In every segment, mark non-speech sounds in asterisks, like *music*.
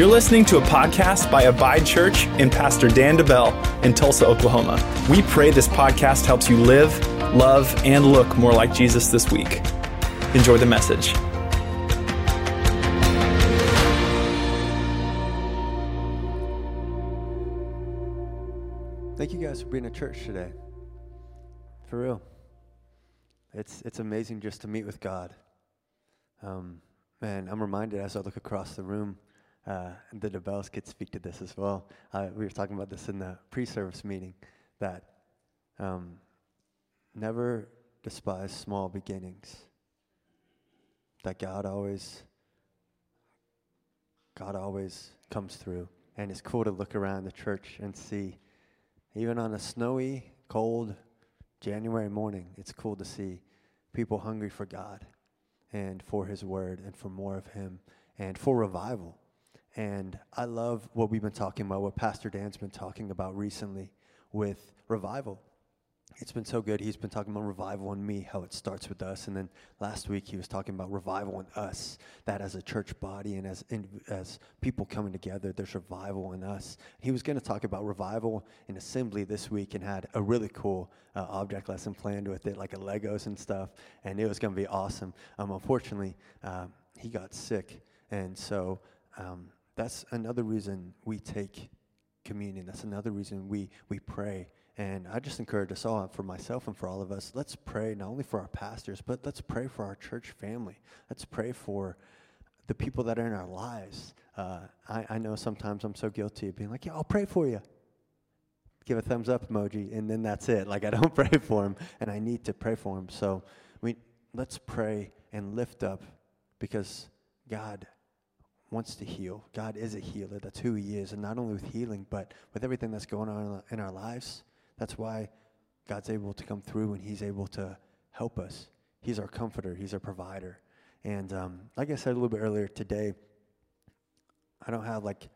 You're listening to a podcast by Abide Church and Pastor Dan DeBell in Tulsa, Oklahoma. We pray this podcast helps you live, love, and look more like Jesus this week. Enjoy the message. Thank you guys for being at church today. For real. It's, it's amazing just to meet with God. Um, man, I'm reminded as I look across the room, uh, the DeBells could speak to this as well. Uh, we were talking about this in the pre service meeting that um, never despise small beginnings. That God always, God always comes through. And it's cool to look around the church and see, even on a snowy, cold January morning, it's cool to see people hungry for God and for His Word and for more of Him and for revival. And I love what we've been talking about, what Pastor Dan's been talking about recently with revival. It's been so good. He's been talking about revival in me, how it starts with us. And then last week he was talking about revival in us, that as a church body and as, in, as people coming together, there's revival in us. He was going to talk about revival in assembly this week and had a really cool uh, object lesson planned with it, like a Legos and stuff. And it was going to be awesome. Um, unfortunately, uh, he got sick. And so um, that's another reason we take communion. That's another reason we, we pray. And I just encourage us all, for myself and for all of us, let's pray not only for our pastors, but let's pray for our church family. Let's pray for the people that are in our lives. Uh, I, I know sometimes I'm so guilty of being like, yeah, I'll pray for you. Give a thumbs up emoji, and then that's it. Like, I don't *laughs* pray for them, and I need to pray for them. So we, let's pray and lift up because God wants to heal. God is a healer. That's who He is. And not only with healing, but with everything that's going on in our lives. That's why God's able to come through and He's able to help us. He's our comforter, He's our provider. And um, like I said a little bit earlier today, I don't have like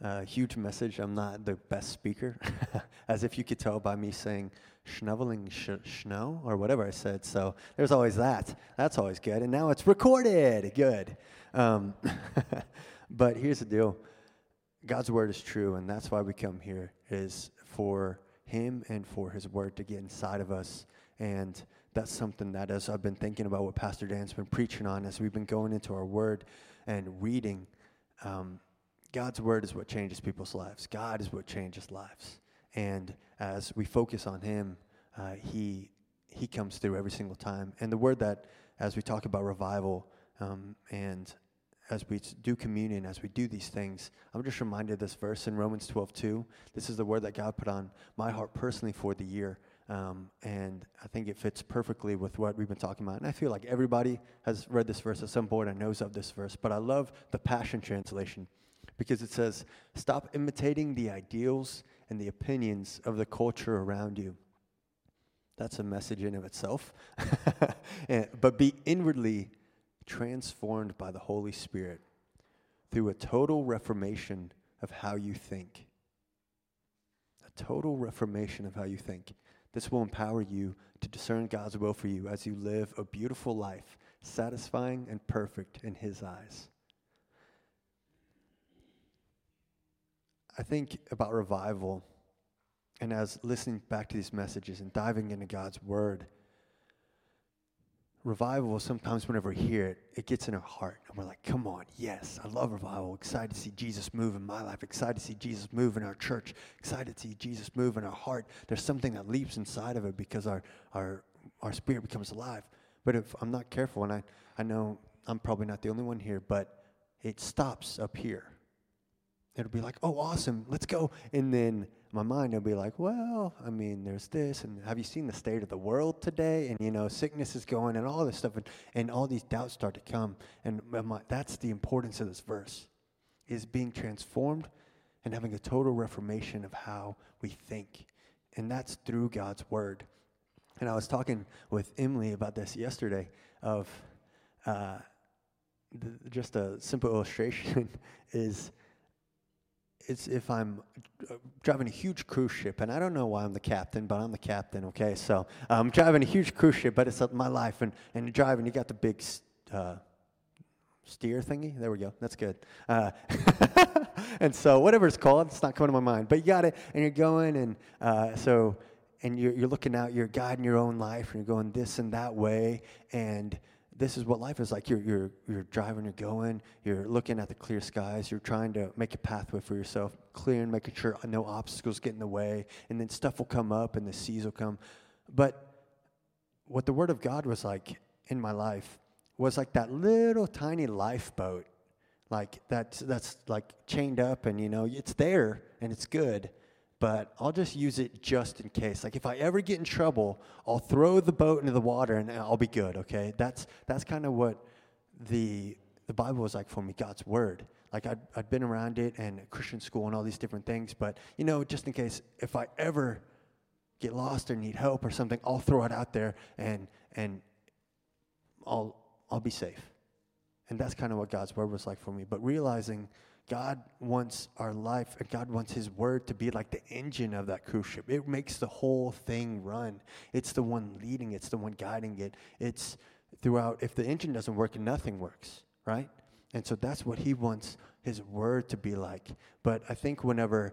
a huge message. I'm not the best speaker, *laughs* as if you could tell by me saying schnoveling sh- snow or whatever I said. So there's always that. That's always good. And now it's recorded. Good. Um, *laughs* but here's the deal God's word is true, and that's why we come here, is for Him and for His word to get inside of us. And that's something that, as I've been thinking about what Pastor Dan's been preaching on, as we've been going into our word and reading, um, God's word is what changes people's lives. God is what changes lives. And as we focus on Him, uh, He He comes through every single time. And the word that, as we talk about revival, um, and as we do communion, as we do these things, I'm just reminded of this verse in Romans 12, 2. This is the word that God put on my heart personally for the year. Um, and I think it fits perfectly with what we've been talking about. And I feel like everybody has read this verse at some point and knows of this verse. But I love the Passion Translation because it says, Stop imitating the ideals and the opinions of the culture around you. That's a message in of itself. *laughs* and, but be inwardly transformed by the Holy Spirit through a total reformation of how you think. A total reformation of how you think. This will empower you to discern God's will for you as you live a beautiful life, satisfying and perfect in His eyes. I think about revival, and as listening back to these messages and diving into God's Word, revival, sometimes whenever we hear it, it gets in our heart. And we're like, come on, yes, I love revival. Excited to see Jesus move in my life. Excited to see Jesus move in our church. Excited to see Jesus move in our heart. There's something that leaps inside of it because our, our, our spirit becomes alive. But if I'm not careful, and I, I know I'm probably not the only one here, but it stops up here. It'll be like, oh, awesome, let's go. And then my mind will be like, well, I mean, there's this, and have you seen the state of the world today? And you know, sickness is going, and all this stuff, and, and all these doubts start to come. And my, that's the importance of this verse, is being transformed and having a total reformation of how we think, and that's through God's word. And I was talking with Emily about this yesterday. Of uh, the, just a simple illustration *laughs* is it's if I'm uh, driving a huge cruise ship, and I don't know why I'm the captain, but I'm the captain, okay? So I'm driving a huge cruise ship, but it's my life, and, and you're driving, you got the big uh, steer thingy. There we go. That's good. Uh, *laughs* and so whatever it's called, it's not coming to my mind. But you got it, and you're going, and uh, so and you're, you're looking out, you're guiding your own life, and you're going this and that way, and this is what life is like. You're, you're, you're driving, you're going, you're looking at the clear skies, you're trying to make a pathway for yourself, clearing, making sure no obstacles get in the way, and then stuff will come up and the seas will come. But what the Word of God was like in my life was like that little tiny lifeboat, like that's, that's like chained up, and you know, it's there and it's good but I'll just use it just in case. Like if I ever get in trouble, I'll throw the boat into the water and I'll be good, okay? That's that's kind of what the the Bible was like for me, God's word. Like I'd, I'd been around it and Christian school and all these different things, but you know, just in case if I ever get lost or need help or something, I'll throw it out there and and I'll I'll be safe. And that's kind of what God's word was like for me. But realizing God wants our life and God wants His word to be like the engine of that cruise ship. It makes the whole thing run. It's the one leading, it's the one guiding it. It's throughout, if the engine doesn't work, nothing works, right? And so that's what He wants His word to be like. But I think whenever,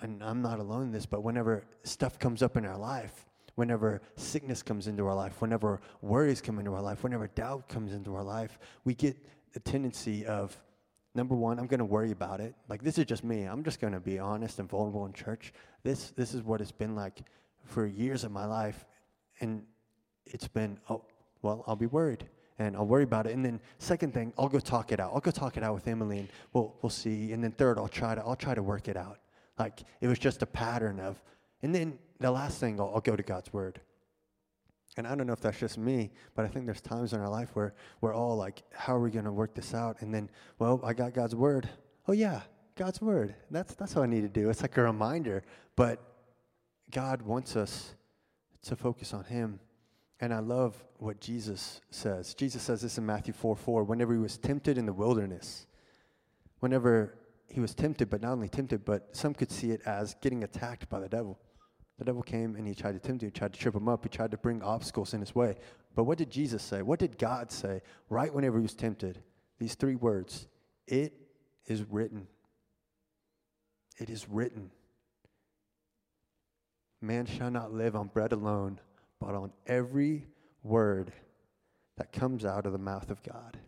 and I'm not alone in this, but whenever stuff comes up in our life, whenever sickness comes into our life, whenever worries come into our life, whenever doubt comes into our life, we get the tendency of, number one, I'm going to worry about it. Like this is just me. I'm just going to be honest and vulnerable in church. This this is what it's been like for years of my life, and it's been oh well, I'll be worried and I'll worry about it. And then second thing, I'll go talk it out. I'll go talk it out with Emily, and we'll we'll see. And then third, I'll try to I'll try to work it out. Like it was just a pattern of. And then the last thing, I'll, I'll go to God's word. And I don't know if that's just me, but I think there's times in our life where we're all like, how are we going to work this out? And then, well, I got God's word. Oh, yeah, God's word. That's, that's what I need to do. It's like a reminder. But God wants us to focus on Him. And I love what Jesus says. Jesus says this in Matthew 4 4. Whenever he was tempted in the wilderness, whenever he was tempted, but not only tempted, but some could see it as getting attacked by the devil. The devil came and he tried to tempt him, he tried to trip him up, he tried to bring obstacles in his way. But what did Jesus say? What did God say right whenever he was tempted? These three words It is written. It is written. Man shall not live on bread alone, but on every word that comes out of the mouth of God.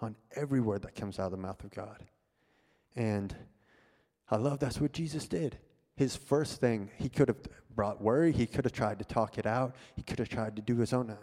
On every word that comes out of the mouth of God. And I love that's what Jesus did his first thing, he could have brought worry. He could have tried to talk it out. He could have tried to do his own,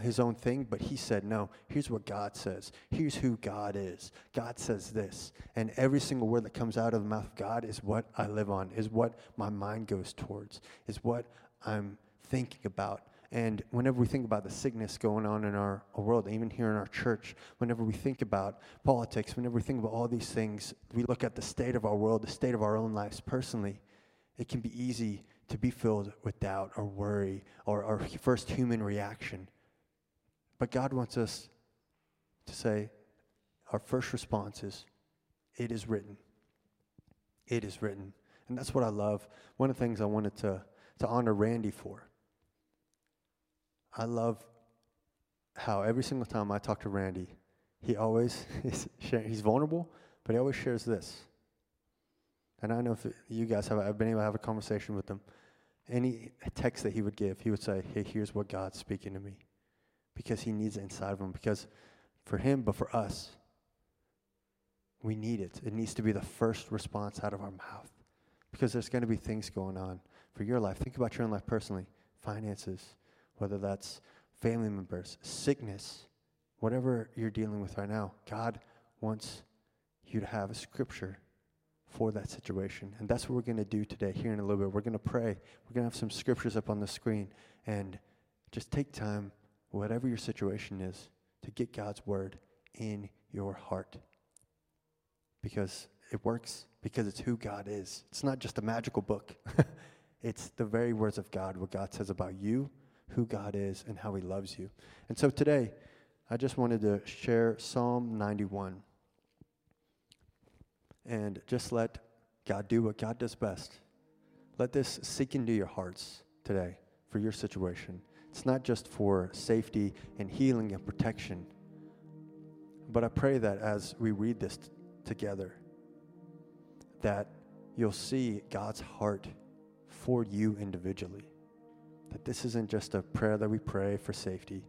his own thing, but he said, No, here's what God says. Here's who God is. God says this. And every single word that comes out of the mouth of God is what I live on, is what my mind goes towards, is what I'm thinking about. And whenever we think about the sickness going on in our, our, world, even here in our church, whenever we think about politics, whenever we think about all these things, we look at the state of our world, the state of our own lives personally it can be easy to be filled with doubt or worry or our first human reaction. But God wants us to say, our first response is, It is written. It is written. And that's what I love. One of the things I wanted to, to honor Randy for. I love how every single time I talk to Randy, he always *laughs* sharing, he's vulnerable, but he always shares this. And I know if you guys have, I've been able to have a conversation with him. Any text that he would give, he would say, Hey, here's what God's speaking to me. Because he needs it inside of him. Because for him, but for us, we need it. It needs to be the first response out of our mouth. Because there's going to be things going on for your life. Think about your own life personally finances, whether that's family members, sickness, whatever you're dealing with right now. God wants you to have a scripture for that situation. And that's what we're going to do today, here in a little bit. We're going to pray. We're going to have some scriptures up on the screen. And just take time, whatever your situation is, to get God's word in your heart. Because it works, because it's who God is. It's not just a magical book, *laughs* it's the very words of God, what God says about you, who God is, and how He loves you. And so today, I just wanted to share Psalm 91 and just let God do what God does best. Let this sink into your hearts today for your situation. It's not just for safety and healing and protection, But I pray that as we read this t- together, that you'll see God's heart for you individually. That this isn't just a prayer that we pray for safety.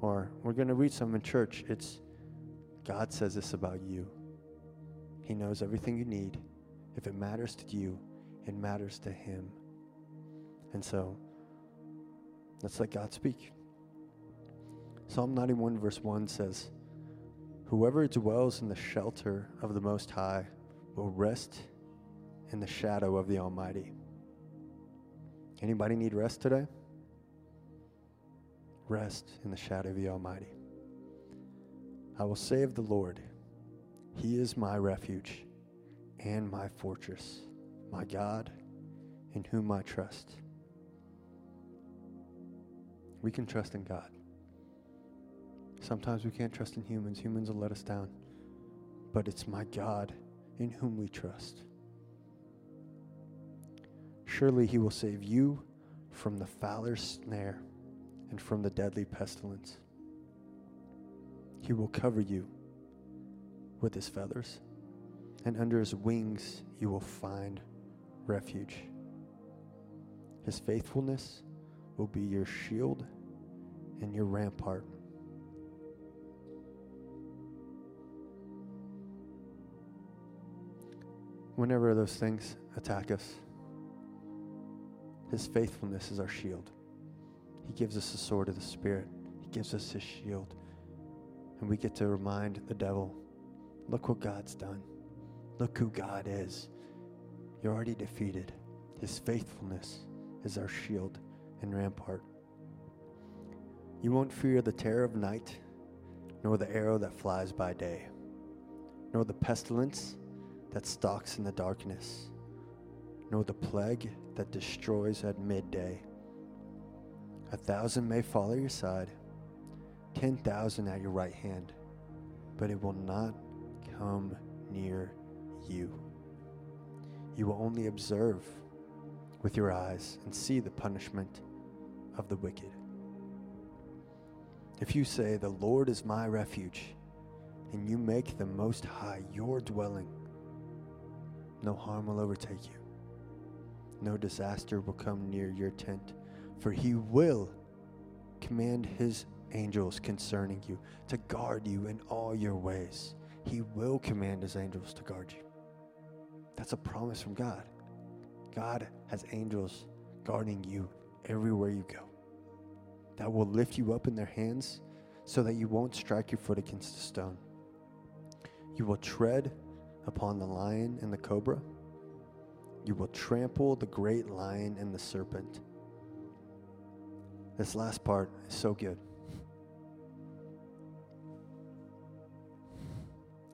Or we're going to read some in church. It's God says this about you. He knows everything you need. If it matters to you, it matters to Him. And so, let's let God speak. Psalm 91, verse 1 says, Whoever dwells in the shelter of the Most High will rest in the shadow of the Almighty. Anybody need rest today? Rest in the shadow of the Almighty. I will of the Lord, He is my refuge and my fortress, my God, in whom I trust. We can trust in God. Sometimes we can't trust in humans. Humans will let us down. But it's my God in whom we trust. Surely he will save you from the fowler's snare and from the deadly pestilence. He will cover you with his feathers, and under his wings you will find refuge. His faithfulness will be your shield and your rampart. Whenever those things attack us, His faithfulness is our shield. He gives us the sword of the Spirit, He gives us His shield. And we get to remind the devil look what God's done, look who God is. You're already defeated. His faithfulness is our shield and rampart. You won't fear the terror of night, nor the arrow that flies by day, nor the pestilence that stalks in the darkness, nor the plague that destroys at midday. A thousand may fall at your side, ten thousand at your right hand, but it will not come near you. You will only observe with your eyes and see the punishment of the wicked. If you say, The Lord is my refuge, and you make the Most High your dwelling, no harm will overtake you. No disaster will come near your tent, for he will command his angels concerning you to guard you in all your ways. He will command his angels to guard you. That's a promise from God. God has angels guarding you everywhere you go that will lift you up in their hands so that you won't strike your foot against a stone. You will tread upon the lion and the cobra. You will trample the great lion and the serpent. This last part is so good.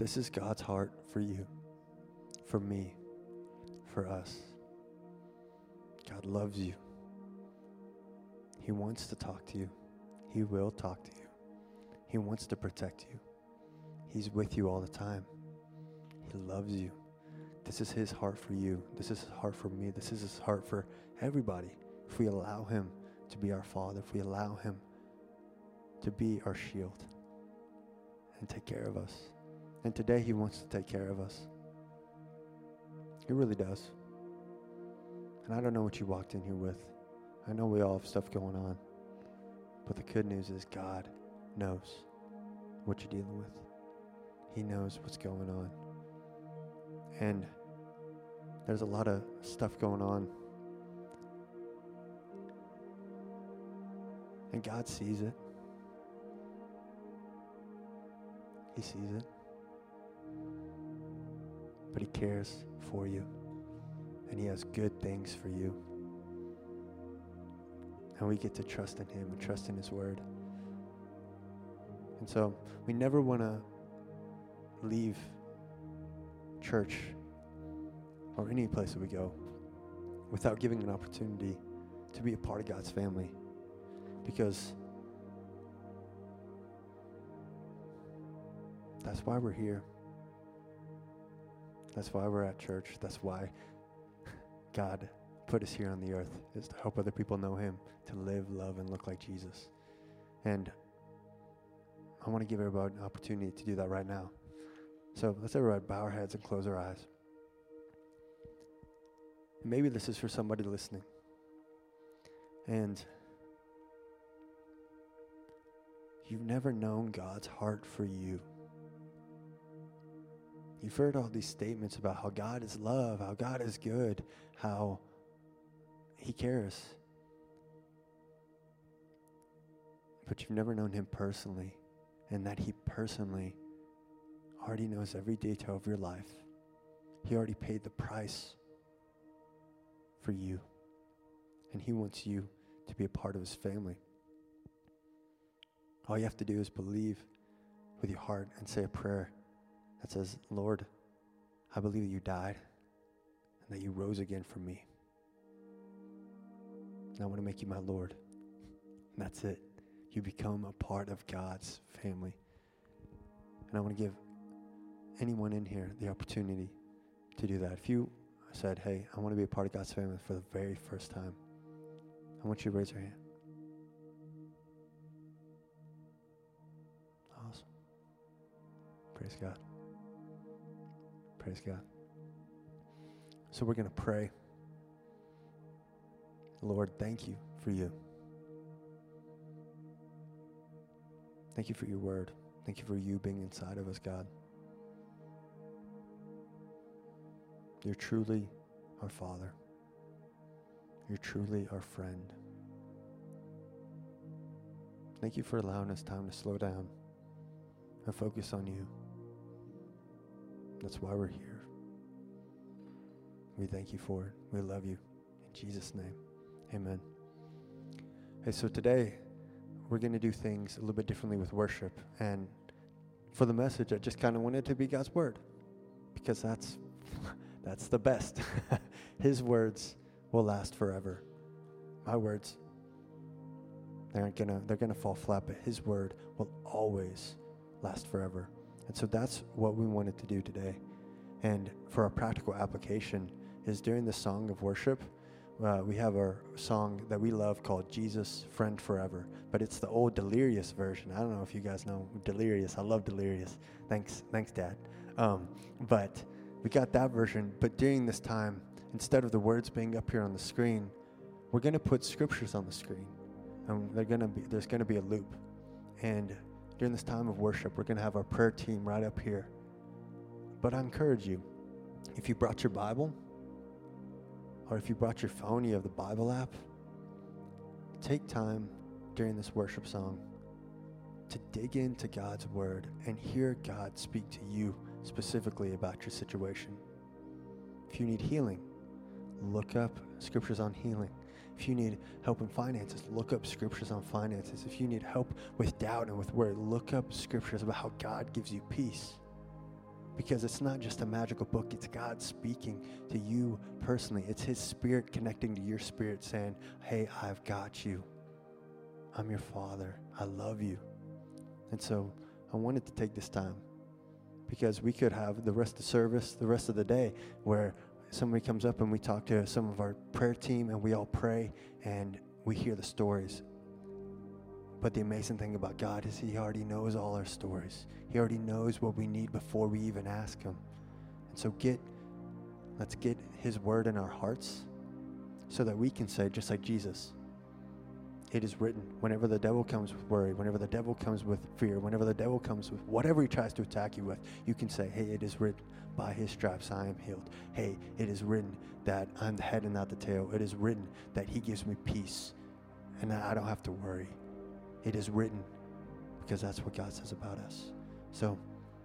This is God's heart for you, for me, for us. God loves you. He wants to talk to you. He will talk to you. He wants to protect you. He's with you all the time. He loves you. This is His heart for you. This is His heart for me. This is His heart for everybody. If we allow Him to be our Father, if we allow Him to be our shield and take care of us. And today He wants to take care of us. He really does. And I don't know what you walked in here with. I know we all have stuff going on. But the good news is God knows what you're dealing with. He knows what's going on. And there's a lot of stuff going on. And God sees it. He sees it. But He cares for you. And He has good things for you. and we get to trust in Him and trust in His Word. And so we never want to leave church or any place that we go without giving an opportunity to be a part of God's family. Because that's why we're here. That's why we're at church. That's why God put us here on the earth, is to help other people know Him, to live, love, and look like Jesus. And I want to give everybody an opportunity to do that right now. So let's everybody bow our heads and close our eyes. Maybe this is for somebody listening. And you've never known God's heart for you. You've heard all these statements about how God is love, how God is good, how He cares. But you've never known Him personally, and that He personally already knows every detail of your life. He already paid the price for you, and He wants you to be a part of His family. All you have to do is believe with your heart and say a prayer that says, Lord, I believe that you died and that you rose again for me. And I want to make you my Lord. And that's it. You become a part of God's family. And I want to give anyone in here the opportunity to do that. If you said, hey, I want to be a part of God's family for the very first time, I want you to raise your hand. Awesome. Praise God. Praise God. So we're going to pray. Lord, thank you for you. Thank you for your word. Thank you for you being inside of us, God. You're truly our Father. You're truly our friend. Thank you for allowing us time to slow down and focus on you. That's why we're here. We thank you for it. We love you. In Jesus' name, amen. Hey, so today we're going to do things a little bit differently with worship. And for the message, I just kind of wanted it to be God's word because that's *laughs* that's the best. *laughs* His words will last forever. My words they aren't gonna they're gonna fall flat, but his word will always last forever. And so that's what we wanted to do today. And for our practical application is during the song of worship, uh, we have our song that we love called Jesus Friend Forever, but it's the old Delirious version. I don't know if you guys know Delirious. I love Delirious. Thanks, thanks, Dad. Um, but we got that version. But during this time, instead of the words being up here on the screen, we're going to put scriptures on the screen, and they're going to be there's going to be a loop, and during this time of worship, we're going to have our prayer team right up here. But I encourage you, if you brought your Bible, or if you brought your phone, you have the Bible app, take time during this worship song to dig into God's Word and hear God speak to you specifically about your situation. If you need healing, look up scriptures on healing. If you need help in finances, look up scriptures on finances. If you need help with doubt and with worry, look up scriptures about how God gives you peace. Because it's not just a magical book, it's God speaking to you personally. It's His Spirit connecting to your spirit, saying, Hey, I've got you. I'm your Father. I love you. And so I wanted to take this time because we could have the rest of the service, the rest of the day, where somebody comes up and we talk to some of our prayer team and we all pray and we hear the stories. But the amazing thing about God is He already knows all our stories. He already knows what we need before we even ask Him. And so get, let's get His word in our hearts so that we can say, just like Jesus, it is written. Whenever the devil comes with worry, whenever the devil comes with fear, whenever the devil comes with whatever he tries to attack you with, you can say, Hey, it is written, by his stripes I am healed. Hey, it is written that I'm the head and not the tail. It is written that he gives me peace and that I don't have to worry. It is written because that's what God says about us. So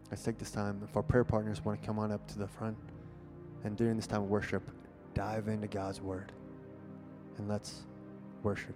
let's take this time. If our prayer partners want to come on up to the front and during this time of worship, dive into God's word and let's worship.